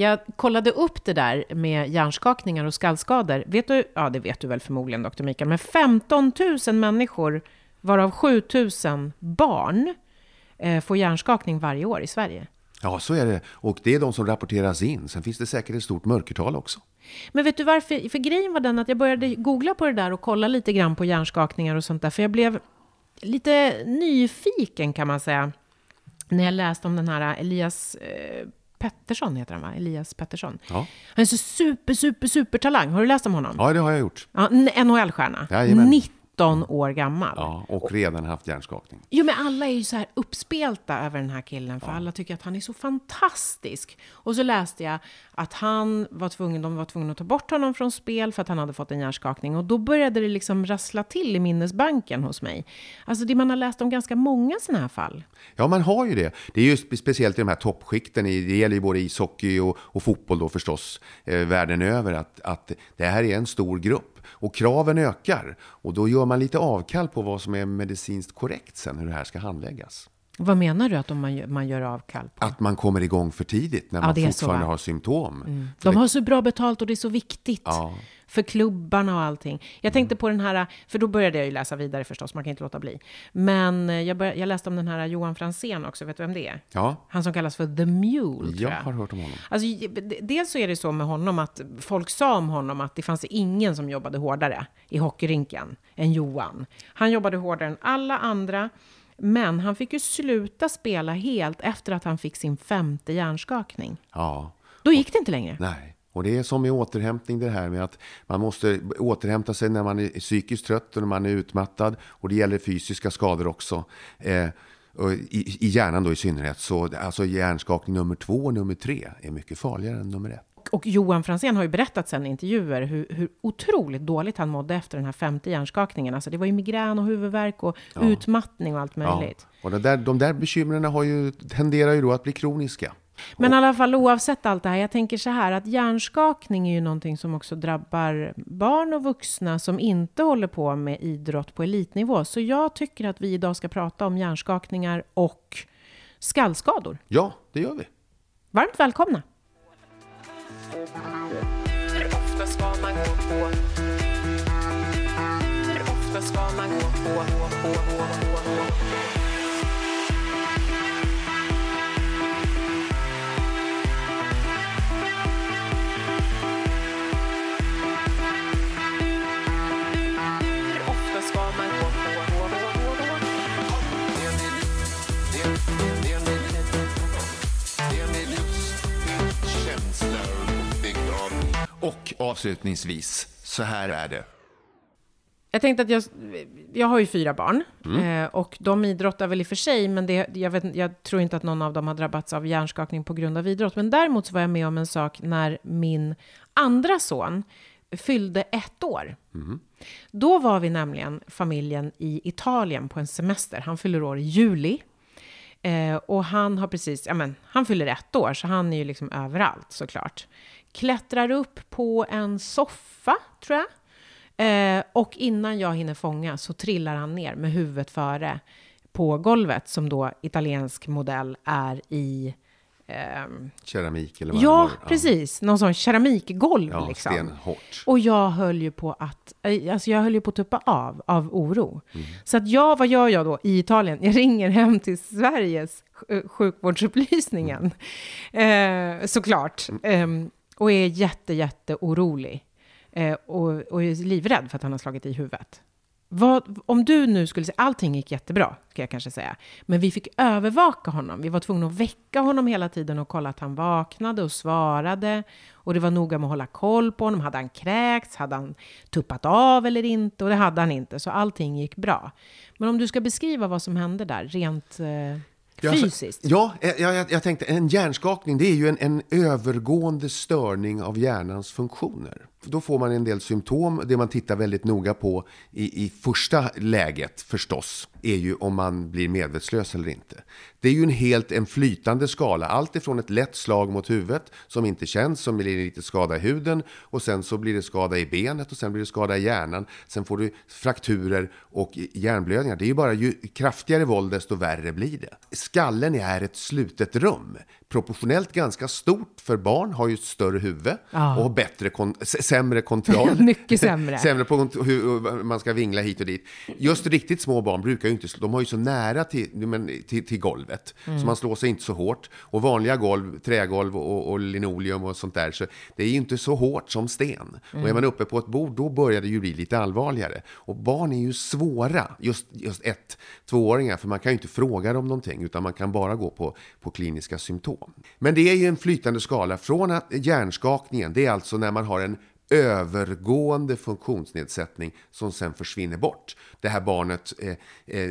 Jag kollade upp det där med hjärnskakningar och skallskador. Vet du, ja det vet du väl förmodligen doktor Mikael, men 15 000 människor, varav 7 000 barn, eh, får hjärnskakning varje år i Sverige. Ja, så är det. Och det är de som rapporteras in. Sen finns det säkert ett stort mörkertal också. Men vet du varför? För grejen var den att jag började googla på det där och kolla lite grann på hjärnskakningar och sånt där. För jag blev lite nyfiken kan man säga. När jag läste om den här Elias eh, Pettersson heter han va? Elias Pettersson. Ja. Han är så super, super, super talang. Har du läst om honom? Ja, det har jag gjort. Ja, en NHL-stjärna. Jajamän. 19 år gammal. Ja, och redan haft hjärnskakning. Jo, men alla är ju så här uppspelta över den här killen, för alla tycker att han är så fantastisk. Och så läste jag att han var tvungen, de var tvungna att ta bort honom från spel för att han hade fått en hjärnskakning. Och då började det liksom rassla till i minnesbanken hos mig. Alltså, det man har läst om ganska många sådana här fall. Ja, man har ju det. Det är ju spe- speciellt i de här toppskikten. Det gäller ju både ishockey och, och fotboll då förstås, eh, världen över. Att, att det här är en stor grupp. Och kraven ökar. Och då gör man lite avkall på vad som är medicinskt korrekt sen, hur det här ska handläggas. Vad menar du att om man, gör- man gör avkall på? Att man kommer igång för tidigt när Ja, man fortfarande har symptom. För De det- har så bra betalt och det är så viktigt. Ja. För klubbarna och allting. Jag tänkte på den här, för då började jag ju läsa vidare förstås, man kan inte låta bli. Men eh, jag, började, jag läste om den här Johan Franzén också, vet du vem det är? Ja, Han som kallas för The Mule, jag jag. har hört om honom. Alltså, dels så är det så med honom att folk sa om honom att det fanns ingen som jobbade hårdare i hockeyrinken än Johan. Han jobbade hårdare än alla andra, men han fick ju sluta spela helt efter att han fick sin femte hjärnskakning. Ja, Då gick det inte längre. nej. Och det är som i återhämtning det här med att man måste återhämta sig när man är psykiskt trött och när man är utmattad. Och det gäller fysiska skador också. Eh, i, I hjärnan då i synnerhet. Så alltså hjärnskakning nummer två och nummer tre är mycket farligare än nummer ett. Och Johan Franzén har ju berättat sen i intervjuer hur, hur otroligt dåligt han mådde efter den här femte hjärnskakningen. Alltså det var ju migrän och huvudvärk och utmattning och allt möjligt. Ja. Och där, de där bekymren har ju, tenderar ju då att bli kroniska. Men i alla fall oavsett allt det här, jag tänker så här att hjärnskakning är ju någonting som också drabbar barn och vuxna som inte håller på med idrott på elitnivå. Så jag tycker att vi idag ska prata om hjärnskakningar och skallskador. Ja, det gör vi. Varmt välkomna! Hur ofta ska man gå på? Hur ofta ska man gå på? på, på, på, på, på? Avslutningsvis, så här är det. Jag tänkte att jag, jag har ju fyra barn eh, och de idrottar väl i och för sig, men det, jag, vet, jag tror inte att någon av dem har drabbats av hjärnskakning på grund av idrott. Men däremot så var jag med om en sak när min andra son fyllde ett år. Då var vi nämligen familjen i Italien på en semester. Han fyller år i juli. Eh, och han har precis, ja men, han fyller ett år, så han är ju liksom överallt såklart. Klättrar upp på en soffa, tror jag. Eh, och innan jag hinner fånga så trillar han ner med huvudet före på golvet, som då italiensk modell är i ehm, Keramik eller vad Ja, det var. precis. Någon sån keramikgolv Ja, liksom. stenhårt. Och jag höll ju på att, eh, alltså jag höll ju på att tuppa av, av oro. Mm. Så att jag, vad gör jag då i Italien? Jag ringer hem till Sveriges eh, sjukvårdsupplysningen, Mm. eh, såklart. Eh, och är jätte, jätte orolig. Eh, och, och är livrädd för att han har slagit i huvudet. Vad, om du nu skulle säga, allting gick jättebra, ska jag kanske säga, men vi fick övervaka honom. Vi var tvungna att väcka honom hela tiden och kolla att han vaknade och svarade. Och det var noga med att hålla koll på honom. Hade han kräkts? Hade han tuppat av eller inte? Och det hade han inte, så allting gick bra. Men om du ska beskriva vad som hände där, rent eh, fysiskt. Ja, jag, jag, jag tänkte en hjärnskakning det är ju en, en övergående störning av hjärnans funktioner. Då får man en del symptom. Det man tittar väldigt noga på i, i första läget förstås är ju om man blir medvetslös eller inte. Det är ju en helt en flytande skala. Allt ifrån ett lätt slag mot huvudet som inte känns, som blir lite skada i huden och sen så blir det skada i benet och sen blir det skada i hjärnan. Sen får du frakturer och hjärnblödningar. Det är ju bara ju kraftigare våld desto värre blir det. Skallen är ett slutet rum. Proportionellt ganska stort för barn, har ju ett större huvud Ja. och har bättre kon- sämre kontroll. Mycket sämre. sämre på hur man ska vingla hit och dit. Just riktigt små barn brukar ju inte, de har ju så nära till, men, till, till golvet. Så man slår sig inte så hårt. Och vanliga golv, trägolv och, och linoleum och sånt där, så det är ju inte så hårt som sten. Och är man uppe på ett bord, då börjar det ju bli lite allvarligare. Och barn är ju svåra, just, just ett, tvååringar, för man kan ju inte fråga dem någonting, utan man kan bara gå på, på kliniska symptom. Men det är ju en flytande skala från hjärnskakningen, det är alltså när man har en övergående funktionsnedsättning som sen försvinner bort. Det här barnet, eh, eh,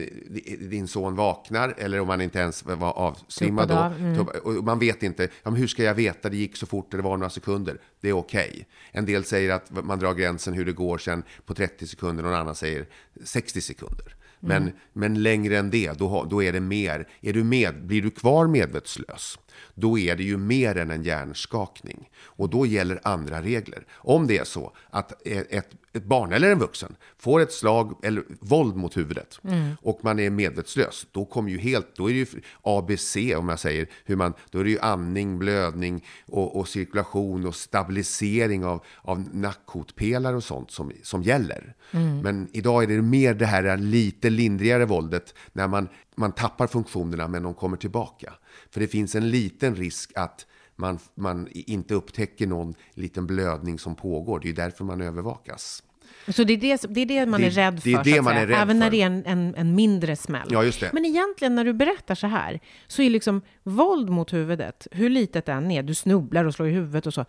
din son vaknar, eller om han inte ens var avsvimmad då, av, och man vet inte, ja, men hur ska jag veta, det gick så fort, det var några sekunder. Det är okej. En del säger att man drar gränsen hur det går sen på 30 sekunder, någon annan säger 60 sekunder. Men, men längre än det, då, då är det mer. Är du med, blir du kvar medvetslös, då är det ju mer än en hjärnskakning. Och då gäller andra regler. Om det är så att ett, ett barn eller en vuxen får ett slag eller våld mot huvudet och man är medvetslös, då kommer ju helt, då är det ju ABC om jag säger, hur man, då är det ju andning, blödning och, och cirkulation och stabilisering av, av nackhotpelare och sånt som, som gäller. Men idag är det mer det här lite lindrigare våldet när man, man tappar funktionerna men de kommer tillbaka. För det finns en liten risk att man, man inte upptäcker någon liten blödning som pågår. Det är ju därför man övervakas. Så det är det, det, är det man Det- är rädd för, det är rädd även när för. det är en, en, en mindre smäll. Ja, just det. Men egentligen när du berättar så här, så är liksom våld mot huvudet, hur litet det än är, du snubblar och slår i huvudet och så,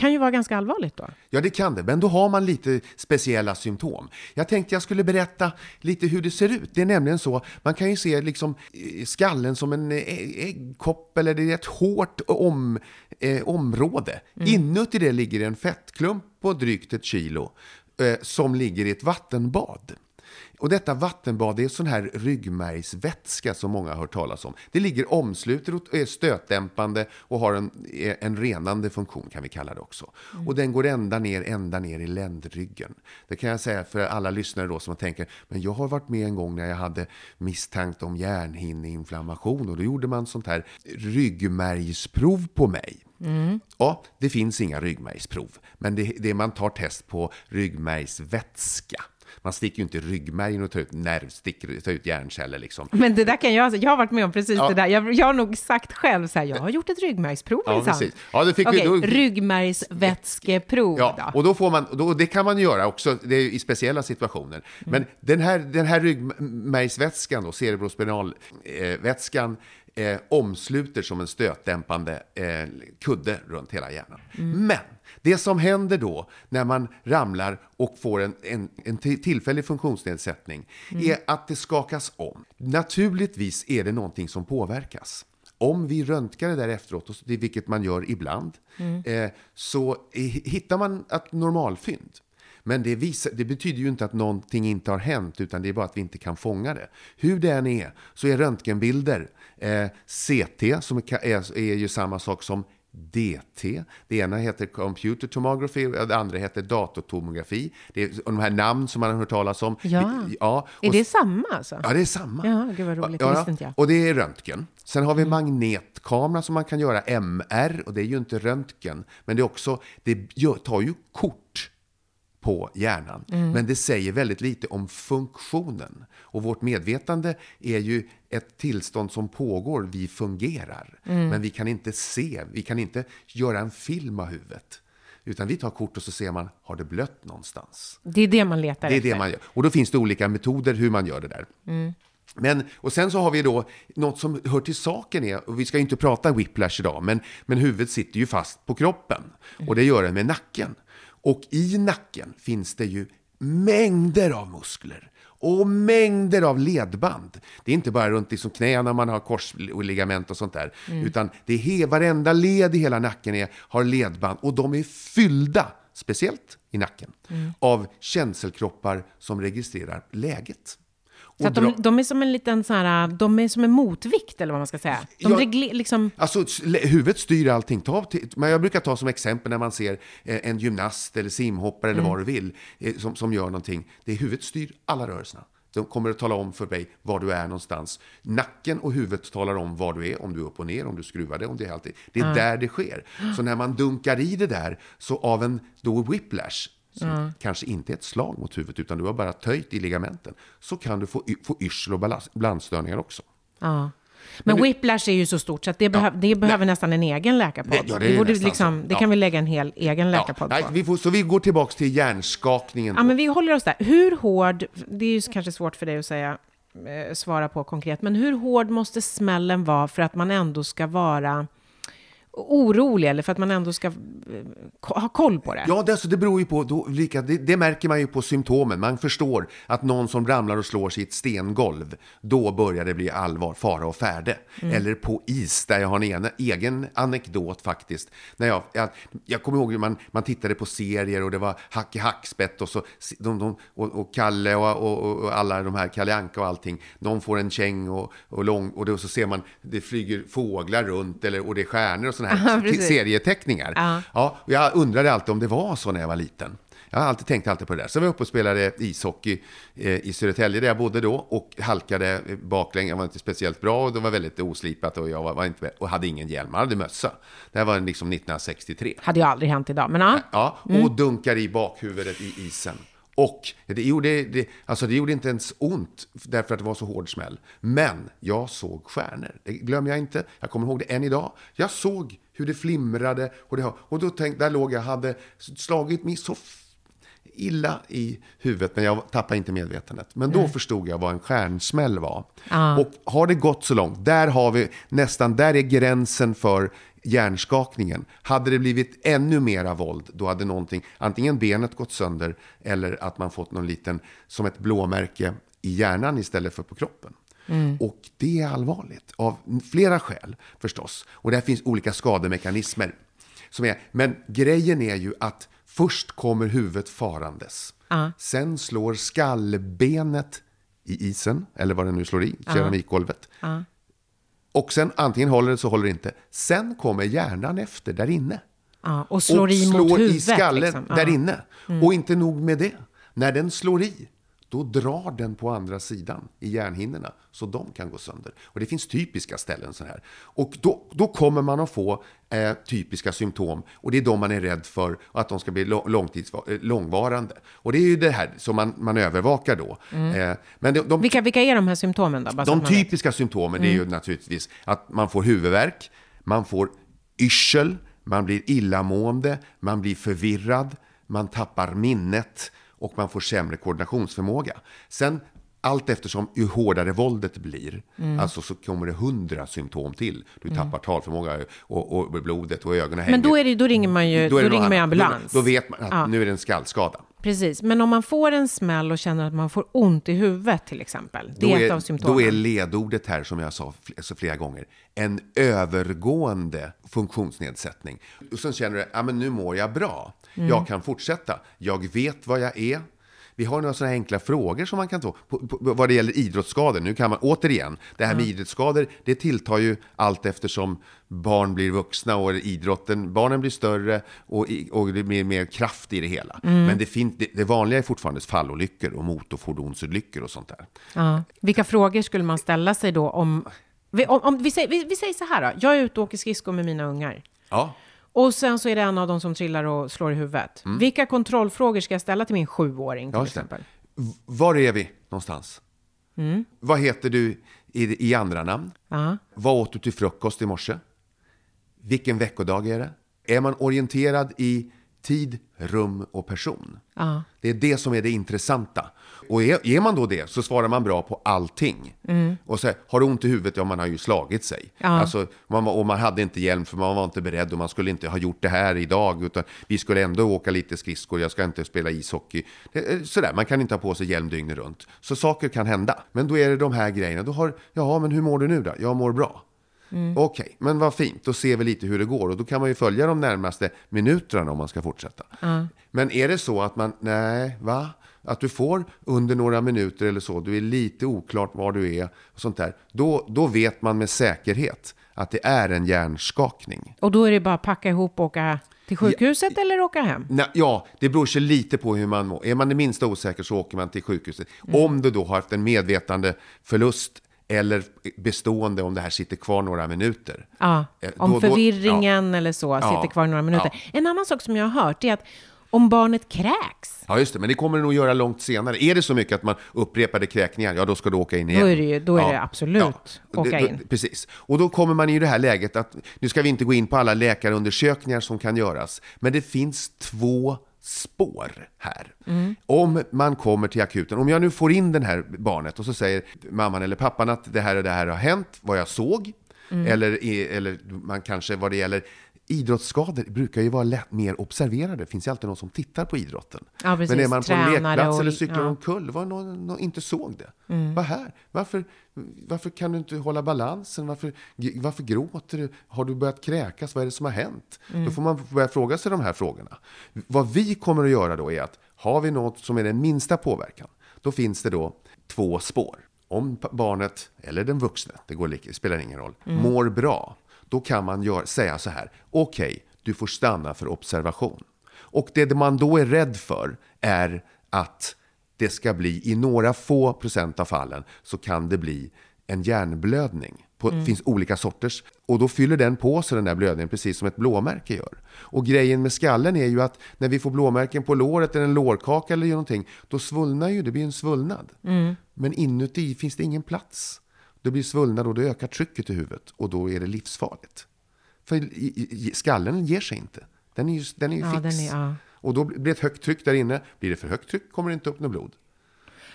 kan ju vara ganska allvarligt då. Ja, det kan det, men då har man lite speciella symptom. Jag tänkte jag skulle berätta lite hur det ser ut. Det är nämligen så, man kan ju se liksom eh, skallen som en eh, äggkopp eller det är ett hårt om, eh, område. Inuti det ligger en fettklump på drygt ett kilo eh, som ligger i ett vattenbad. Och detta vattenbad det är sån här ryggmärgsvätska som många har hört talas om. Det ligger omslutet och är stötdämpande och har en, en renande funktion kan vi kalla det också. Och den går ända ner, ända ner i ländryggen. Det kan jag säga för alla lyssnare då som tänker, men jag har varit med en gång när jag hade misstanke om hjärnhinneinflammation och då gjorde man sånt här ryggmärgsprov på mig. Ja, det finns inga ryggmärgsprov, men det, det man tar test på ryggmärgsvätska. Man sticker ju inte i ryggmärgen och tar ut nervstickor, tar ut hjärnceller liksom. Men det där kan jag, jag har varit med om precis Ja. det där. Jag, jag har nog sagt själv så här, jag har gjort ett ryggmärgsprov Ja, precis. Ja, det fick vi- Okej, då- ryggmärgsvätskeprov Ja, då. och då får man, då, det kan man göra också det är i speciella situationer. Men den här, den här ryggmärgsvätskan, då, cerebrospinalvätskan, eh, omsluter som en stötdämpande eh, kudde runt hela hjärnan. Men det som händer då när man ramlar och får en, en, en till- tillfällig funktionsnedsättning är att det skakas om. Naturligtvis är det någonting som påverkas. Om vi röntgar det där efteråt, vilket man gör ibland, eh, så hittar man ett normalfynd. Men det, visar, det betyder ju inte att någonting inte har hänt, utan det är bara att vi inte kan fånga det. Hur det än är, så är röntgenbilder, eh, CT, som är, är ju samma sak som DT. Det ena heter computer tomography och det andra heter datortomografi. Det är de här namn som man har hört talas om. Ja. ja Är det samma alltså? Ja, det är samma. Ja, gud vad roligt. Det visste inte jag. Och det är röntgen. Sen har vi magnetkamera som man kan göra MR och det är ju inte röntgen. Men det är också, det tar ju kort på hjärnan. Mm. Men det säger väldigt lite om funktionen. Och vårt medvetande är ju ett tillstånd som pågår, vi fungerar. Mm. Men vi kan inte se, vi kan inte göra en film av huvudet. Utan vi tar kort och så ser man, har det blött någonstans? Det är det man letar Det är efter. det man gör. Och då finns det olika metoder hur man gör det där. Men, och sen så har vi då något som hör till saken är, och vi ska ju inte prata whiplash idag, men, men huvudet sitter ju fast på kroppen. Och det gör det med nacken. Och i nacken finns det ju mängder av muskler. Och mängder av ledband. Det är inte bara runt liksom knäna man har korsligament och sånt där. Utan det är he, varenda led i hela nacken är, har ledband. Och de är fyllda, speciellt i nacken, av känselkroppar som registrerar läget. Så att de, de är som en liten så här, de är som en motvikt eller vad man ska säga. De Ja. regler, liksom, Alltså, huvudet styr allting. Ta, men jag brukar ta som exempel när man ser eh, en gymnast eller simhoppare Mm. eller vad du vill eh, som, som gör någonting. Det är huvudet styr alla rörelserna. De kommer att tala om för dig var du är någonstans. Nacken och huvudet talar om var du är, om du är upp och ner, om du skruvar det, om det är alltid. Det är där det sker. Så när man dunkar i det där, så av en då whiplash, som kanske inte är ett slag mot huvudet, utan du har bara töjt i ligamenten, så kan du få, få yrsel och balansstörningar också. ja. Men, whiplash är ju så stort så att det, behöv, det behöver nästan en egen läkarpodd. Det- ja, det det borde nästan liksom, det Ja. kan vi lägga en hel egen läkarpodd nej, på. vi får, så vi går tillbaka till hjärnskakningen. Ja, men vi håller oss där. Hur hård, det är ju kanske svårt för dig att säga, eh, svara på konkret, men hur hård måste smällen vara för att man ändå ska vara orolig eller för att man ändå ska eh, ha koll på det? Ja, det, alltså, det beror ju på, då, lika, det, det märker man ju på symptomen. Man förstår att någon som ramlar och slår sig i ett stengolv, då börjar det bli allvar, fara och färde. Eller på is, där jag har en egen, egen anekdot faktiskt. När jag, jag, jag kommer ihåg man, man tittade på serier och det var Hack i Hackspett och, så, de, de, och, och Kalle och, och, och alla de här, Kalle Anka och allting. Någon får en käng och, och, lång, och då så ser man, det flyger fåglar runt eller, och det är stjärnor och sådana här Ja, serieteckningar. Ja. Ja, jag undrade alltid om det var så när jag var liten. Jag har alltid tänkt alltid på det där. Så var jag uppe och spelade ishockey eh, i Södertälje där jag bodde då och halkade baklänges. Jag var inte speciellt bra och det var väldigt oslipat och jag var, inte, och hade ingen hjälm. Jag hade mössa. Det här var liksom 1963. Hade ju aldrig hänt idag, men ja. Ja, och dunkar i bakhuvudet i isen. Och det gjorde, det, alltså det gjorde inte ens ont därför att det var så hård smäll. Men jag såg stjärnor. Det glömmer jag inte. Jag kommer ihåg det än idag. Jag såg hur det flimrade. Och, det, och då tänkte där låg jag, hade slagit mig så illa i huvudet, men jag tappade inte medvetandet. Men då förstod jag vad en stjärnsmäll var. Och har det gått så långt, där har vi nästan, där är gränsen för hjärnskakningen. Hade det blivit ännu mera våld, då hade någonting, antingen benet gått sönder eller att man fått någon liten, som ett blåmärke i hjärnan istället för på kroppen. Och det är allvarligt av flera skäl förstås. Och där finns olika skademekanismer. Som är, men grejen är ju att först kommer huvudet farandes. Sen slår skallbenet i isen, eller vad det nu slår i, keramikgolvet. Och sen antingen håller det så håller det inte. Sen kommer hjärnan efter där inne. ja. Och slår och i slår mot huvudet. i skallen liksom. där ja. Mm. inne. Och inte nog med det. När den slår i, då drar den på andra sidan i hjärnhinnorna. Så de kan gå sönder. Och det finns typiska ställen så här. Och då, då kommer man att få eh, typiska symptom. Och det är de man är rädd för att de ska bli lång- långtids- eh, långvarande. Och det är ju det här som man, man övervakar då. Eh, men de, de, Vilka, vilka är de här symptomen då? De man vet. typiska symptomen är ju naturligtvis att man får huvudvärk, man får yrsel, man blir illamående, man blir förvirrad, man tappar minnet och man får sämre koordinationsförmåga. Sen allt eftersom ju hårdare våldet blir, Mm. alltså så kommer det hundra symptom till. Du tappar talförmåga och, och blodet och ögonen hänger. Men då, är det, då ringer man ju, då något ringer man ambulans. Då, då vet man att Ja. nu är det en skallskada. Precis, men om man får en smäll och känner att man får ont i huvudet till exempel. Det Då är ett av symptomen. då är ledordet här, som jag sa fl- så flera gånger, en övergående funktionsnedsättning. Och sen känner du, ja men nu mår jag bra. Mm. Jag kan fortsätta. Jag vet vad jag är. Vi har några sådana enkla frågor som man kan ta på, på, vad det gäller idrottsskador. Nu kan man återigen, det här med idrottsskador, det tilltar ju allt eftersom barn blir vuxna och idrotten, barnen blir större och, och det blir mer kraft i det hela. Men det, fin, det, det vanliga är fortfarande fallolyckor och motorfordonsolyckor och sånt där. Ja. Vilka frågor skulle man ställa sig då om... om, om vi, säger, vi, vi säger så här då, jag är ute och åker skridskor med mina ungar. Ja, Och sen så är det en av dem som trillar och slår i huvudet. Vilka kontrollfrågor ska jag ställa till min sjuåring till exempel? Var är vi någonstans? Vad heter du i, i andra namn? Ja. Vad åt du till frukost i morse? Vilken veckodag är det? Är man orienterad i tid, rum och person? Ja. Det är det som är det intressanta. Och är, är man då det så svarar man bra på allting. Och så här, har du ont i huvudet? Ja, man har ju slagit sig. Ja. Alltså, man, och man hade inte hjälm för man var inte beredd och man skulle inte ha gjort det här idag. Utan vi skulle ändå åka lite skridskor, jag ska inte spela ishockey. Det, är sådär, man kan inte ha på sig hjälm dygnet runt. Så saker kan hända. Men då är det de här grejerna. Då har, ja, men hur mår du nu då? Jag mår bra. Okej, men vad fint. Då ser vi lite hur det går. Och då kan man ju följa de närmaste minuterna om man ska fortsätta. Men är det så att man, nej, va? Att du får under några minuter eller så, du är lite oklart var du är och sånt där. Då, då vet man med säkerhet att det är en hjärnskakning. Och då är det bara att packa ihop och åka till sjukhuset eller åka hem? Nej, ja, det beror sig lite på hur man mår. Är man det minsta osäker så åker man till sjukhuset. Om du då har haft en medvetande förlust eller bestående om det här sitter kvar några minuter. Ja, Eh, om då- då- förvirringen eller så Ja. sitter kvar några minuter. En annan sak som jag har hört är att om barnet kräks, Ja, just det. Men det kommer det nog göra långt senare. Är det så mycket att man upprepade kräkningar, ja då ska du åka in igen. Då är det ju- då är det absolut åka då- in. Precis. Och då kommer man i det här läget att, nu ska vi inte gå in på alla läkarundersökningar som kan göras, men det finns två spår här. Mm. Om man kommer till akuten, om jag nu får in den här barnet och så säger mamman eller pappan att det här och det här har hänt, vad jag såg, Mm. eller, eller man kanske vad det gäller Idrottsskador brukar ju vara lätt, mer observerade. Det finns ju alltid någon som tittar på idrotten. Ja, precis. Men är man på en lekplats och- eller cyklar ja. omkull, var någon, någon inte såg det. Vad här? Varför, varför kan du inte hålla balansen? Varför, varför gråter du? Har du börjat kräkas? Vad är det som har hänt? Då får man börja fråga sig de här frågorna. Vad vi kommer att göra då är att har vi något som är den minsta påverkan, då finns det då två spår. Om barnet, eller den vuxne, det går lika, spelar ingen roll, mår bra, då kan man gör, säga så här, okej, du får stanna för observation. Och det man då är rädd för är att det ska bli, i några få procent av fallen, så kan det bli en hjärnblödning. Det finns olika sorters. Och då fyller den på sig den där blödningen, precis som ett blåmärke gör. Och grejen med skallen är ju att när vi får blåmärken på låret eller en lårkaka eller någonting, då svullnar ju, det blir en svullnad. Men inuti finns det ingen plats. Det blir svullnad och då ökar trycket i huvudet och då är det livsfarligt. För skallen ger sig inte. Den är ju, den är ju Ja, fix. är- ja. Och då blir det ett högt tryck där inne. Blir det för högt tryck kommer det inte upp något blod.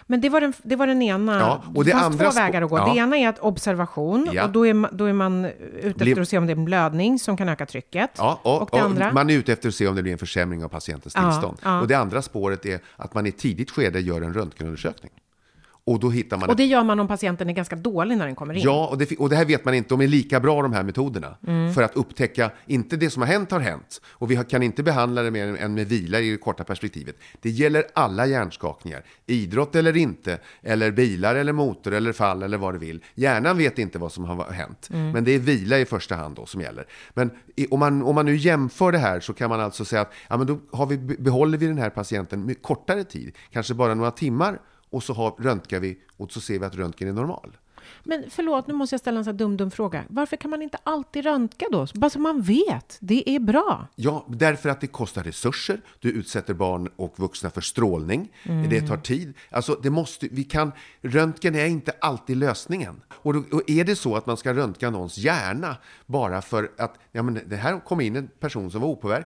Men det var den, det var den ena. Ja, och det det fanns andra två vägar att gå. ja. Det ena är att observation, Ja. och då är, då är man ute efter att se om det är en blödning som kan öka trycket. Ja, och, och det andra? man är ute efter att se om det blir en försämring av patientens tillstånd. ja. Och det andra spåret är att man i tidigt skede gör en röntgenundersökning. Och då hittar man Och det gör man om patienten är ganska dålig när den kommer in. Ja, och det, och det här vet man inte. De är lika bra de här metoderna. Mm. För att upptäcka, inte det som har hänt har hänt. Och vi kan inte behandla det mer än med vila i det korta perspektivet. Det gäller alla hjärnskakningar. Idrott eller inte, eller bilar eller motor eller fall eller vad du vill. Hjärnan vet inte vad som har hänt. Mm. Men det är vila i första hand då som gäller. Men om, man, om man nu jämför det här så kan man alltså säga att ja, men då har vi, behåller vi den här patienten med kortare tid, kanske bara några timmar. Och så har, röntgar vi och så ser vi att röntgen är normal. Men förlåt, nu måste jag ställa en sån dum, dum fråga. Varför kan man inte alltid röntga då? Bara så man vet. Det är bra. Ja, därför att det kostar resurser. Du utsätter barn och vuxna för strålning. Det tar tid. Alltså, det måste, vi kan, röntgen är inte alltid lösningen. Och, då, och är det så att man ska röntga någons hjärna bara för att ja, men det här kom in en person som var opåverkad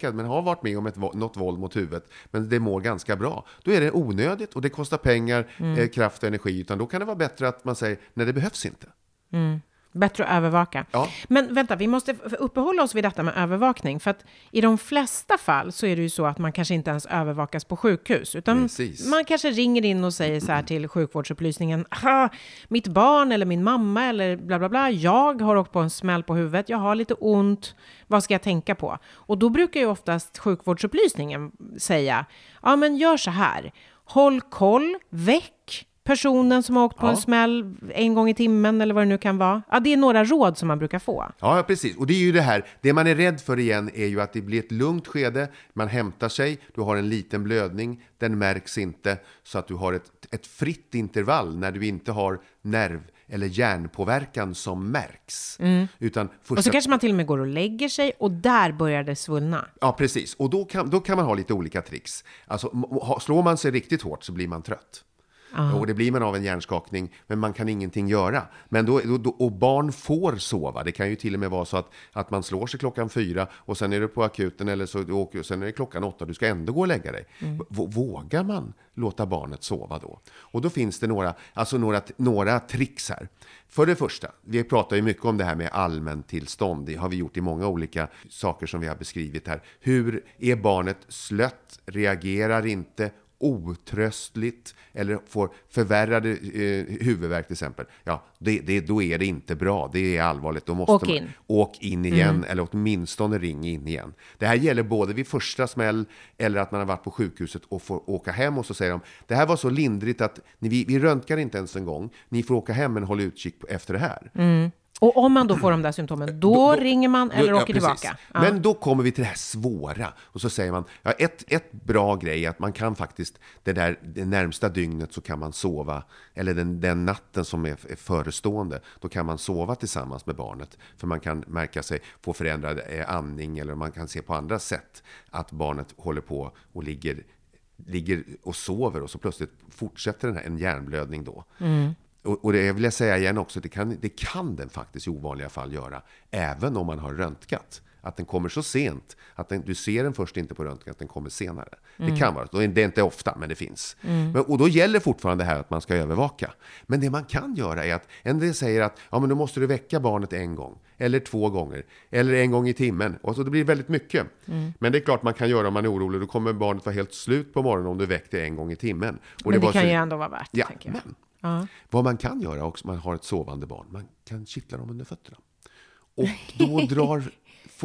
ACAST. men har varit med om ett, något våld mot huvudet, men det mår ganska bra. Då är det onödigt och det kostar pengar, eh, kraft och energi. Utan då kan det vara bättre att man säger, nej det behövs inte. Bättre att övervaka. Ja. Men vänta, vi måste uppehålla oss vid detta med övervakning. För att i de flesta fall så är det ju så att man kanske inte ens övervakas på sjukhus. Utan Precis. man kanske ringer in och säger så här till sjukvårdsupplysningen. "Ah, Mitt barn eller min mamma eller bla bla bla. Jag har åkt på en smäll på huvudet. Jag har lite ont. Vad ska jag tänka på? Och då brukar ju oftast sjukvårdsupplysningen säga. Ja, men gör så här. Håll koll. Väck personen som har åkt på Ja. en smäll en gång i timmen eller vad det nu kan vara. Ja, det är några råd som man brukar få. Ja, precis. Och det är ju det här, det man är rädd för igen är ju att det blir ett lugnt skede, man hämtar sig, du har en liten blödning, den märks inte, så att du har ett, ett fritt intervall när du inte har nerv eller hjärnpåverkan som märks. Utan Och så första kanske man till och med går och lägger sig och där börjar det svullna. Ja, precis. Och då kan, då kan man ha lite olika tricks. Alltså, slår man sig riktigt hårt så blir man trött. Och det blir man av en hjärnskakning, men man kan ingenting göra. Men då, då, då, och barn får sova. Det kan ju till och med vara så att, att man slår sig klockan fyra och sen är du på akuten eller så åker, sen är det klockan åtta du ska ändå gå och lägga dig. V- Vågar man låta barnet sova då? Och då finns det några, alltså några, några tricks här. För det första, vi pratar ju mycket om det här med allmäntillstånd. Det har vi gjort i många olika saker som vi har beskrivit här. Hur är barnet slött, reagerar inte, otröstligt eller får förvärrade eh, huvudvärk till exempel. Ja, det, det, då är det inte bra. Det är allvarligt. Då måste Åk man, in. Åk in igen, eller åtminstone ring in igen. Det här gäller både vid första smäll eller att man har varit på sjukhuset och får åka hem och så säger de det här var så lindrigt att ni, vi, vi röntgar inte ens en gång. Ni får åka hem men håll utkik efter det här. Och om man då får de där symptomen, då, ringer man eller Ja, åker precis. tillbaka. Ja. Men då kommer vi till det här svåra. Och så säger man, ja, ett, ett bra grej är att man kan faktiskt, det där det närmsta dygnet så kan man sova, eller den, den natten som är, är förestående, då kan man sova tillsammans med barnet. För man kan märka sig, få förändrad eh, andning, eller man kan se på andra sätt att barnet håller på och ligger ligger och sover och så plötsligt fortsätter den här, en hjärnblödning då. Och, och det vill jag säga igen också, det kan, det kan den faktiskt i ovanliga fall göra, även om man har röntgat. Att den kommer så sent, att den, du ser den först inte på röntgen, att den kommer senare. Det kan vara. Det är inte ofta, men det finns. Men, och då gäller fortfarande det här att man ska övervaka. Men det man kan göra är att en del säger att ja, men då måste du väcka barnet en gång, eller två gånger, eller en gång i timmen. Och så det blir väldigt mycket. Men det är klart man kan göra om man är orolig. Då kommer barnet vara helt slut på morgonen om du väcker det en gång i timmen. Och Men det var kan så- ju ändå vara värt, Ja, tänker jag. men Ja. vad man kan göra också, man har ett sovande barn, man kan kittla dem under fötterna. Och då drar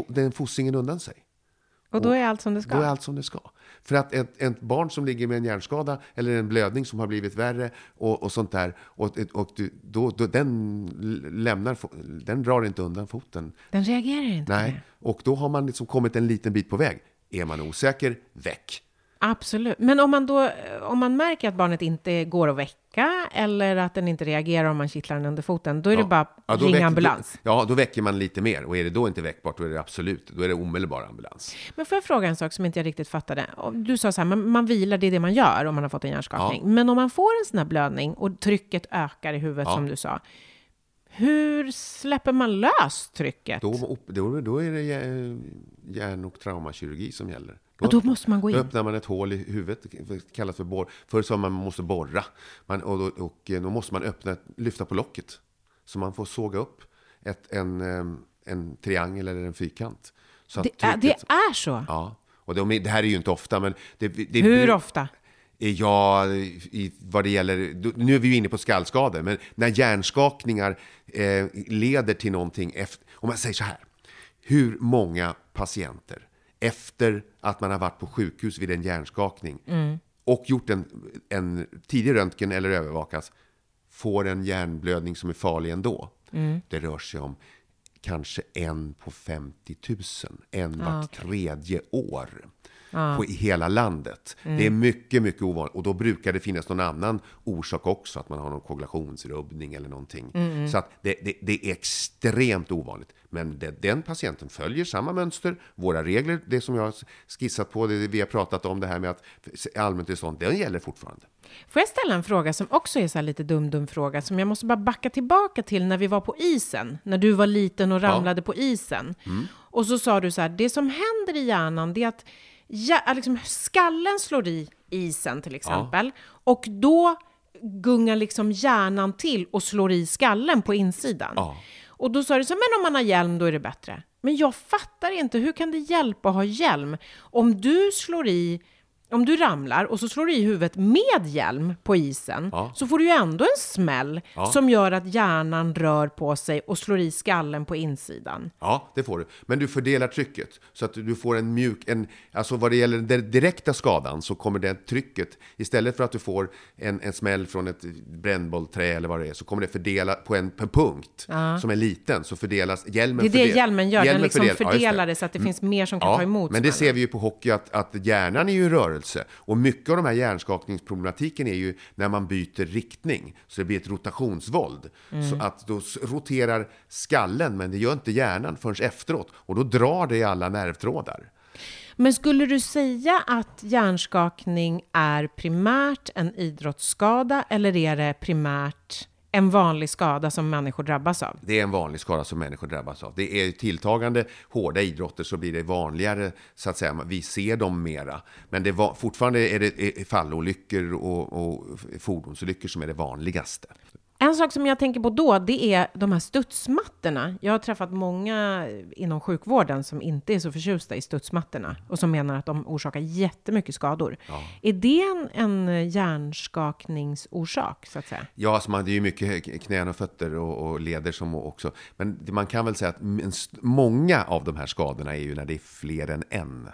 den fossingen undan sig. Och då är allt som det ska. Då är allt som det ska. För att ett, ett barn som ligger med en hjärnskada eller en blödning som har blivit värre och, och sånt där, och, och du, då, då, den, lämnar, den drar inte undan foten. Den reagerar inte. Nej, och då har man liksom kommit en liten bit på väg. Är man osäker, väck. Absolut. Men om man då, om man märker att barnet inte går att väcka eller att den inte reagerar om man kittlar den under foten, då är det bara Ja, ringa väcker- ambulans. Då, ja, då väcker man lite mer. Och är det då inte väckbart, då är det absolut, då är det omedelbar ambulans. Men får jag fråga en sak som inte jag riktigt fattade? Du sa så här, man, man vilar, det är det man gör om man har fått en hjärnskakning. Men om man får en sån här blödning och trycket ökar i huvudet Ja. som du sa, hur släpper man lös trycket? Då, då, då är det hjär- hjärn och traumakirurgi som gäller. Och då måste man gå Då in. öppnar man ett hål i huvudet, det kallas för borr. Förr sa man att man måste borra. Man, och, då, och eh, då måste man öppna, ett- lyfta på locket. Så man får såga upp ett, en, eh, en triangel eller en fyrkant. Så Det, är, det är så? Ja, och de, det här är ju inte ofta, men... Det, det, Hur ofta? Ja, i, vad det gäller... Nu är vi ju inne på skallskador, men när hjärnskakningar eh, leder till någonting efter... Om man säger så här. Hur många patienter efter att man har varit på sjukhus vid en hjärnskakning och gjort en, en tidig röntgen eller övervakas får en hjärnblödning som är farlig ändå? Det rör sig om kanske en på 50 000, en vart tredje år på, i hela landet. Det är mycket, mycket ovanligt. Och då brukar det finnas någon annan orsak också, att man har någon koagulationsrubbning eller någonting. Så att det, det, det är extremt ovanligt. Men det, den patienten följer samma mönster, våra regler, det som jag har skissat på, det vi har pratat om, det här med att allmäntillstånd, den gäller fortfarande. Får jag ställa en fråga som också är så här lite dum-dum fråga, som jag måste bara backa tillbaka till när vi var på isen, när du var liten och ramlade på isen. Och så sa du så här, det som händer i hjärnan, det är att ja, liksom, skallen slår i isen till exempel, och då gungar liksom hjärnan till och slår i skallen på insidan. Ja. Och då sa du så men om man har hjälm då är det bättre. Men jag fattar inte, hur kan det hjälpa att ha hjälm? Om du slår i, om du ramlar och så slår du i huvudet med hjälm på isen, Ja. så får du ju ändå en smäll som gör att hjärnan rör på sig och slår i skallen på insidan. Ja, det får du. Men du fördelar trycket så att du får en mjuk, en, alltså vad det gäller den direkta skadan så kommer det trycket, istället för att du får en, en smäll från ett brännbollträ eller vad det är, så kommer det fördela på en, på en punkt som är liten, så fördelas hjälmen Det är det fördel- hjälmen gör, den liksom fördel- ja, just det. fördelar det så att det finns mer som kan ta emot men det ser vi ju på hockey att, att hjärnan är ju i rörelse. Och mycket av de här hjärnskakningsproblematiken är ju när man byter riktning. Så det blir ett rotationsvåld. Mm. Så att då roterar skallen, men det gör inte hjärnan förrän efteråt. Och då drar det i alla nervtrådar. Men skulle du säga att hjärnskakning är primärt en idrottsskada eller är det primärt en vanlig skada som människor drabbas av? Det är en vanlig skada som människor drabbas av. Det är tilltagande hårda idrotter så blir det vanligare, så att säga. Vi ser dem mera. Men det var, fortfarande är det fallolyckor och, och fordonsolyckor som är det vanligaste. En sak som jag tänker på då, det är de här studsmattorna. Jag har träffat många inom sjukvården som inte är så förtjusta i studsmattorna och som menar att de orsakar jättemycket skador. Är det en, en hjärnskakningsorsak, så att säga? Ja, alltså man, det är ju mycket knän och fötter och, och leder som också. Men man kan väl säga att många av de här skadorna är ju när det är fler än en.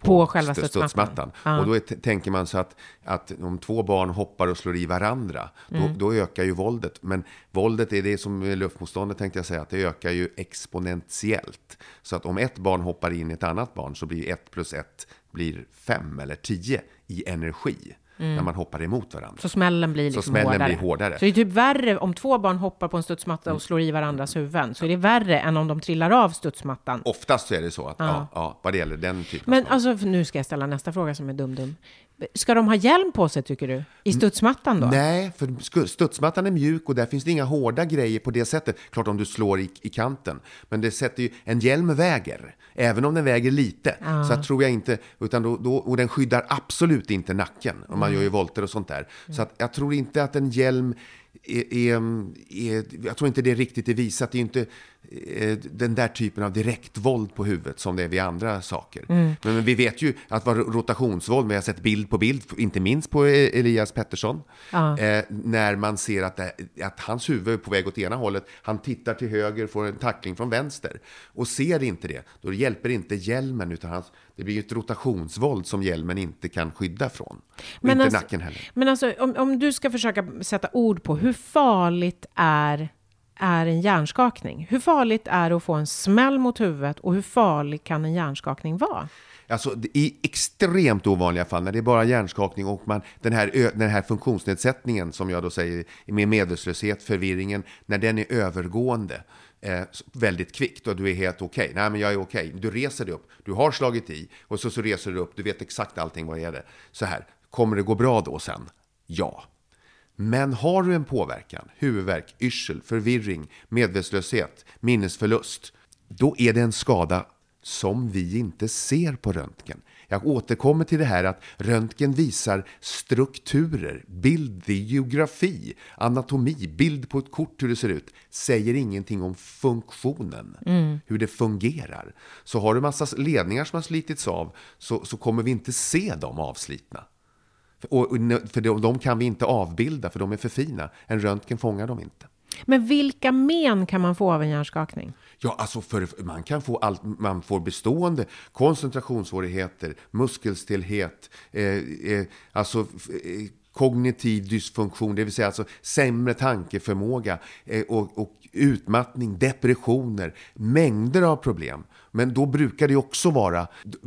På själva st- studsmattan. Ja. Och då tänker man så att, att om två barn hoppar och slår i varandra, då, Mm. då ökar ju våldet. Men våldet är det som är luftmotståndet tänkte jag säga, att det ökar ju exponentiellt. Så att om ett barn hoppar in i ett annat barn så blir ett plus ett blir fem eller tio i energi. När man hoppar emot varandra. Mm. Så smällen blir Så liksom smällen hårdare. blir hårdare. Så det är typ värre om två barn hoppar på en studsmatta och slår i varandras huvuden. Så är det värre än om de trillar av studsmattan. Oftast så är det så att, ja. Ja, vad det gäller den typen Men av alltså, nu ska jag ställa nästa fråga som är dum-dum. Ska de ha hjälm på sig, tycker du? I studsmattan då? Nej, för studsmattan är mjuk och där finns det inga hårda grejer på det sättet. Klart om du slår i, i kanten. Men det sätter ju, en hjälm väger, även om den väger lite. Så att tror jag inte, utan då, då, och den skyddar absolut inte nacken. Och man gör ju volter och sånt där. Så att jag tror inte att en hjälm är, är, är, jag tror inte det riktigt är visat. Det är inte den där typen av direktvåld på huvudet som det är vid andra saker. Men, men vi vet ju att vad rotationsvåld, men jag har sett bild på bild, inte minst på eh, Elias Pettersson, eh, när man ser att, det, att hans huvud är på väg åt ena hållet, han tittar till höger, får en tackling från vänster och ser inte det, då hjälper inte hjälmen utan hans, det blir ju ett rotationsvåld som hjälmen inte kan skydda från. Och inte alltså, nacken heller. Men alltså, om, om du ska försöka sätta ord på hur farligt är, är en hjärnskakning? Hur farligt är det att få en smäll mot huvudet och hur farlig kan en hjärnskakning vara? Alltså i extremt ovanliga fall, när det är bara hjärnskakning och man, den, här, den här funktionsnedsättningen som jag då säger med medvetslöshet, förvirringen, när den är övergående eh, väldigt kvickt och du är helt okej. Nej, men jag är okej. Du reser dig upp, du har slagit i och så, så reser du upp, du vet exakt allting vad är det. Så här, kommer det gå bra då sen? Ja. Men har du en påverkan, huvudvärk, yrsel, förvirring, medvetslöshet, minnesförlust, då är det en skada som vi inte ser på röntgen. Jag återkommer till det här att röntgen visar strukturer, bild, geografi, anatomi, bild på ett kort hur det ser ut. Säger ingenting om funktionen, hur det fungerar. Så har du massa ledningar som har slitits av så, så kommer vi inte se dem avslitna. Och, för de, de kan vi inte avbilda för de är för fina. En röntgen fångar dem inte. Men vilka men kan man få av en hjärnskakning? Ja, alltså för, man kan få allt, man får bestående koncentrationssvårigheter, muskelstelhet, eh, eh, alltså eh, kognitiv dysfunktion, det vill säga alltså sämre tankeförmåga eh, och, och utmattning, depressioner, mängder av problem. Men då brukar det också vara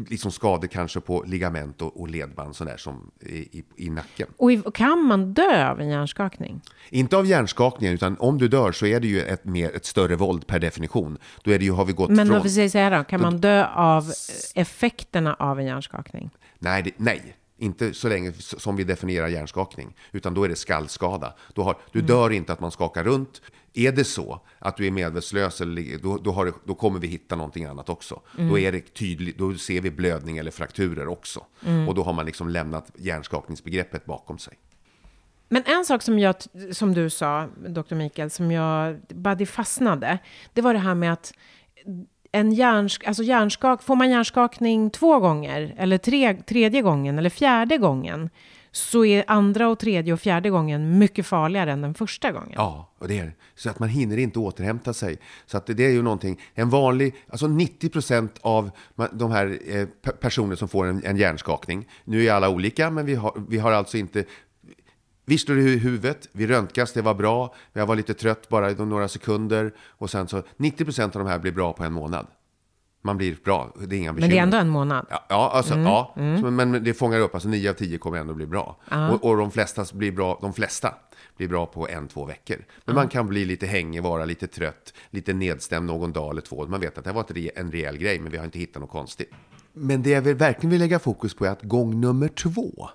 liksom skador kanske på ligament och, och ledband sådär som i, i, i nacken. Och i- kan man dö av en hjärnskakning? Inte av hjärnskakningen, utan om du dör så är det ju ett, mer, ett större våld per definition. Då är det ju, har vi gått Men från... om vi säger så här då, kan man dö av effekterna av en hjärnskakning? Nej, det, nej. Inte så länge som vi definierar hjärnskakning, utan då är det skallskada. Då har, du dör inte att man skakar runt. Är det så att du är medvetslös, eller, då, då, det, då kommer vi hitta någonting annat också. Då, är det tydligt, då ser vi blödning eller frakturer också. Och då har man liksom lämnat hjärnskakningsbegreppet bakom sig. Men en sak som, jag, som du sa, doktor Mikael, som jag, bara det fastnade, det var det här med att en hjärnsk, alltså hjärnskak, får man hjärnskakning två gånger, eller tre, tredje gången, eller fjärde gången, så är andra och tredje och fjärde gången mycket farligare än den första gången. Ja, och det är det. Så att man hinner inte återhämta sig. Så att det, är ju någonting, en vanlig, alltså 90% av de här eh, personer som får en, en hjärnskakning, nu är alla olika, men vi har, vi har alltså inte vi slår i huvudet, vi röntgas, det var bra, jag var lite trött bara i några sekunder och sen så 90% av de här blir bra på en månad. Man blir bra, det är inga bekymmer. Men det är ändå en månad. Ja, ja, alltså, ja. Så, men, men det fångar upp, alltså 9 av 10 kommer ändå bli bra. Och, och de, flesta blir bra, de flesta blir bra på en, två veckor. Men man kan bli lite hängig, vara lite trött, lite nedstämd någon dag eller två. Man vet att det har varit re- en rejäl grej, men vi har inte hittat något konstigt. Men det jag vill, verkligen vill lägga fokus på är att gång nummer två,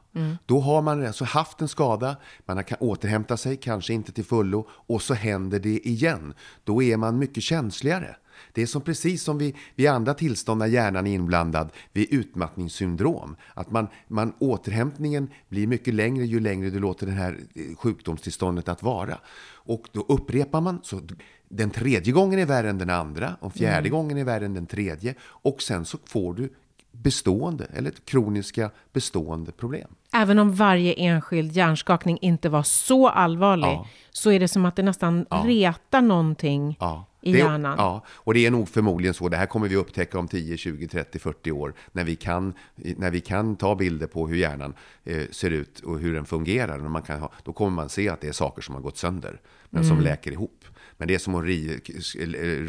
då har man alltså haft en skada, man kan återhämta sig, kanske inte till fullo, och så händer det igen. Då är man mycket känsligare. Det är som precis som vid, vid andra tillstånd när hjärnan är inblandad vid utmattningssyndrom. Att man, man, återhämtningen blir mycket längre ju längre du låter det här eh, sjukdomstillståndet att vara. Och då upprepar man. Så den tredje gången är värre än den andra. Och fjärde gången är värre än den tredje. Och sen så får du bestående eller kroniska bestående problem. Även om varje enskild hjärnskakning inte var så allvarlig, Ja. så är det som att det nästan retar någonting Ja. I Det är- hjärnan. Ja, och det är nog förmodligen så. Det här kommer vi upptäcka om 10, 20, 30, 40 år. När vi kan, när vi kan ta bilder på hur hjärnan eh, ser ut och hur den fungerar. Och man kan ha, då kommer man se att det är saker som har gått sönder, men Mm. som läker ihop. Men det är som att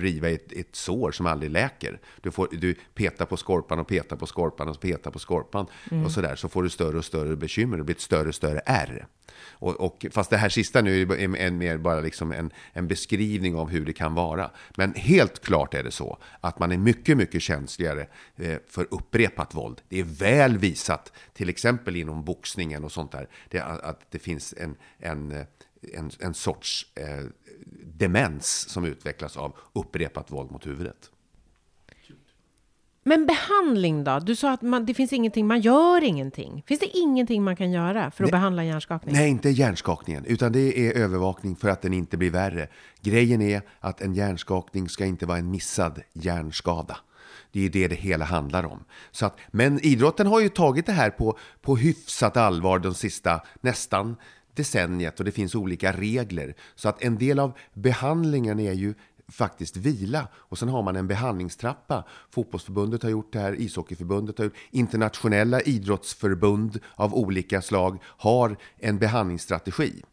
riva, ett, ett sår som aldrig läker. Du, får, du petar på skorpan och petar på skorpan och petar på skorpan. Mm. Och sådär, så får du större och större bekymmer. Det blir ett större och större ärr. Och, och, fast det här sista nu är en, en mer bara liksom en, en beskrivning av hur det kan vara. Men helt klart är det så att man är mycket, mycket känsligare eh, för upprepat våld. Det är väl visat, till exempel inom boxningen och sånt där, det, att det finns en, en, eh, en, en sorts eh, demens som utvecklas av upprepat våld mot huvudet. Men behandling då? Du sa att man, det finns ingenting, man gör ingenting. Finns det ingenting man kan göra för att behandla hjärnskakning? Nej, inte hjärnskakningen, utan det är övervakning för att den inte blir värre. Grejen är att en hjärnskakning ska inte vara en missad hjärnskada. Det är det det hela handlar om. Så att, men idrotten har ju tagit det här på, på hyfsat allvar de sista nästan decenniet och det finns olika regler. Så att en del av behandlingen är ju faktiskt vila. Och sen har man en behandlingstrappa. Fotbollsförbundet har gjort det här, ishockeyförbundet har gjort Internationella idrottsförbund av olika slag har en behandlingsstrategi.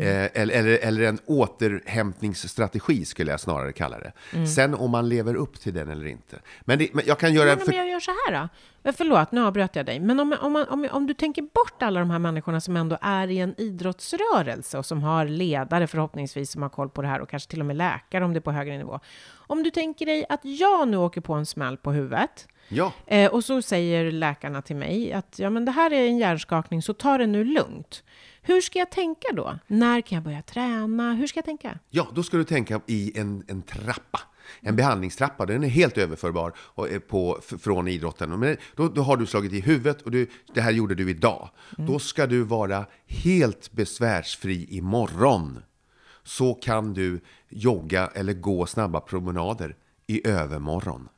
Eh, eller, eller, eller en återhämtningsstrategi skulle jag snarare kalla det. Sen om man lever upp till den eller inte. Men, det, men jag kan göra... Men om jag gör så här då? Eh, Förlåt, nu avbröt jag dig. Men om, om, man, om, om du tänker bort alla de här människorna som ändå är i en idrottsrörelse och som har ledare förhoppningsvis som har koll på det här och kanske till och med läkare om det är på högre nivå. Om du tänker dig att jag nu åker på en smäll på huvudet Ja. Eh, och så säger läkarna till mig att ja, men det här är en hjärnskakning, så ta det nu lugnt. Hur ska jag tänka då? När kan jag börja träna? Hur ska jag tänka? Ja, då ska du tänka i en, en trappa. En behandlingstrappa, den är helt överförbar och är på, från idrotten. Men då, då har du slagit i huvudet och du, det här gjorde du idag. Då ska du vara helt besvärsfri imorgon. Så kan du jogga eller gå snabba promenader i övermorgon.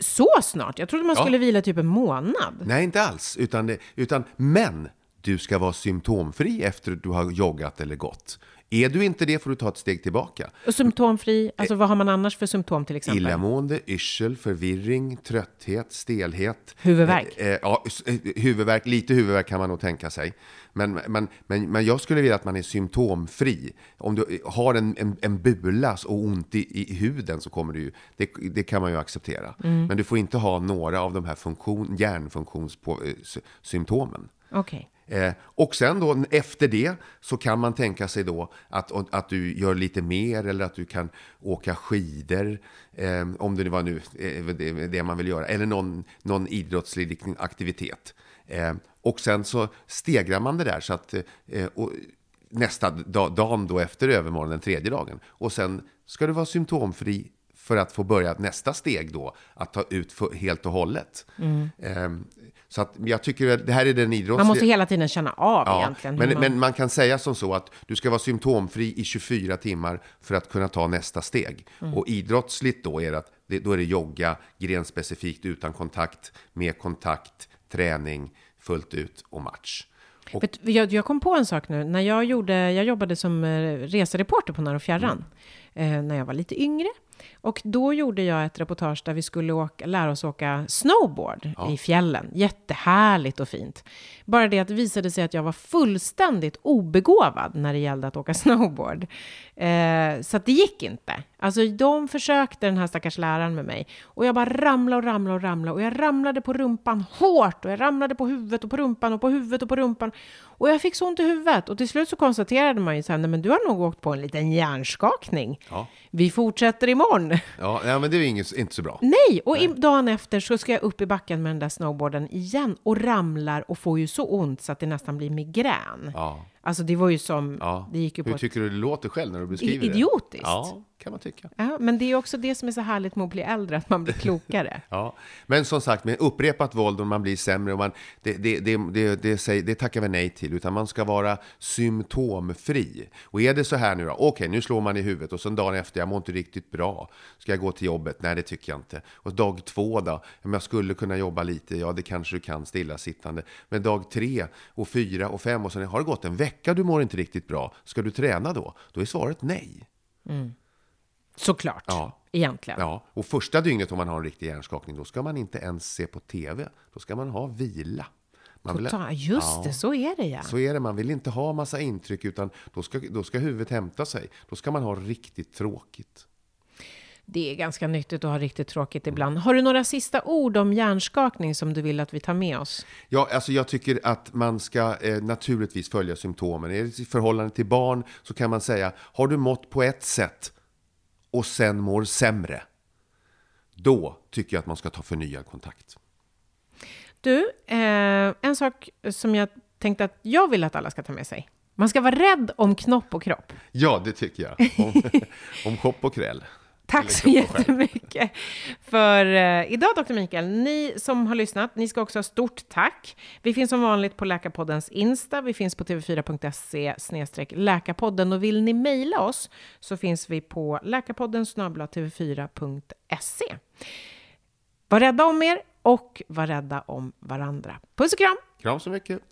Så snart? Jag trodde man Ja. skulle vila typ en månad. Nej, inte alls. Utan, utan, men du ska vara symptomfri efter att du har joggat eller gått. Är du inte det får du ta ett steg tillbaka. Och symptomfri, alltså vad har man annars för symptom till exempel? Illamående, yrsel, förvirring, trötthet, stelhet. Huvudvärk? Eh, eh, ja, eh, huvudvärk, lite huvudvärk kan man nog tänka sig. Men, men, men, men jag skulle vilja att man är symptomfri. Om du har en, en, en bula och ont i, i huden så kommer du ju, det, det kan man ju acceptera. Mm. Men du får inte ha några av de här funktion, hjärnfunktionssymptomen. Okej. Eh, och sen då efter det så kan man tänka sig då att, att du gör lite mer eller att du kan åka skidor. Eh, om det var nu eh, det, det man vill göra. Eller någon, någon idrottslig aktivitet. Eh, och sen så stegrar man det där så att eh, och nästa dag, dagen då efter övermorgon, den tredje dagen. Och sen ska du vara symptomfri för att få börja nästa steg då, att ta ut helt och hållet. Eh, så att jag tycker att det här är den idrottsliga... Man måste hela tiden känna av egentligen. hur men, man... men man kan säga som så att du ska vara symptomfri i 24 timmar för att kunna ta nästa steg. Mm. Och idrottsligt då är det, att, då är det jogga, grenspecifikt, utan kontakt, med kontakt, träning, fullt ut och match. Och, Vet, jag, jag kom på en sak nu. När jag, gjorde, jag jobbade som eh, resereporter på När och Fjärran, eh, när jag var lite yngre. Och då gjorde jag ett reportage där vi skulle åka, lära oss åka snowboard i fjällen. Jättehärligt och fint. Bara det att det visade sig att jag var fullständigt obegåvad när det gällde att åka snowboard. Eh, så det gick inte. Alltså de försökte, den här stackars läraren med mig. Och jag bara ramlade och ramlade och ramlade. Och jag ramlade på rumpan hårt. Och jag ramlade på huvudet och på rumpan och på huvudet och på rumpan. Och jag fick så ont i huvudet. Och till slut så konstaterade man ju nej men du har nog åkt på en liten hjärnskakning. Ja. Vi fortsätter imorgon. Ja, ja, men det är inget, inte så bra. Nej, och i, dagen efter så ska jag upp i backen med den där snowboarden igen och ramlar och får ju så ont så att det nästan blir migrän. Ja. Alltså det var ju som, Ja. det gick ju på Hur tycker du det låter själv när du beskriver det? idiotiskt. Ja, kan man tycka. Ja, men det är också det som är så härligt med att bli äldre, att man blir klokare. Ja, men som sagt, med upprepat våld och man blir sämre, och man, det, det, det, det, det, säger, det tackar vi nej till, utan man ska vara symptomfri. Och är det så här nu då, okej, nu slår man i huvudet och sen dagen efter, jag mår inte riktigt bra, ska jag gå till jobbet? Nej, det tycker jag inte. Och dag två då, om jag skulle kunna jobba lite, ja, det kanske du kan stillasittande. Men dag tre och fyra och fem och sen har det gått en vecka, du mår inte riktigt bra, ska du träna då? Då är svaret nej. Såklart, Ja. egentligen. Ja, och första dygnet om man har en riktig hjärnskakning, då ska man inte ens se på TV. Då ska man ha vila. Man vill- Total, just Ja, det, så är det ja. Så är det, man vill inte ha massa intryck, utan då ska, då ska huvudet hämta sig. Då ska man ha riktigt tråkigt. Det är ganska nyttigt att ha riktigt tråkigt ibland. Har du några sista ord om hjärnskakning som du vill att vi tar med oss? Ja, alltså jag tycker att man ska eh, naturligtvis följa symptomen. I förhållande till barn så kan man säga, har du mått på ett sätt och sen mår sämre, då tycker jag att man ska ta förnyad kontakt. Du, eh, en sak som jag tänkte att jag vill att alla ska ta med sig. Man ska vara rädd om knopp och kropp. Ja, det tycker jag. Om, om kopp och kräll. Tack så jättemycket för eh, idag, Dr. Mikael. Ni som har lyssnat, ni ska också ha stort tack. Vi finns som vanligt på Läkarpoddens Insta. Vi finns på tv4.se läkarpodden. Och vill ni mejla oss så finns vi på läkarpodden tv4.se. Var rädda om er och var rädda om varandra. Puss och kram! Kram så mycket.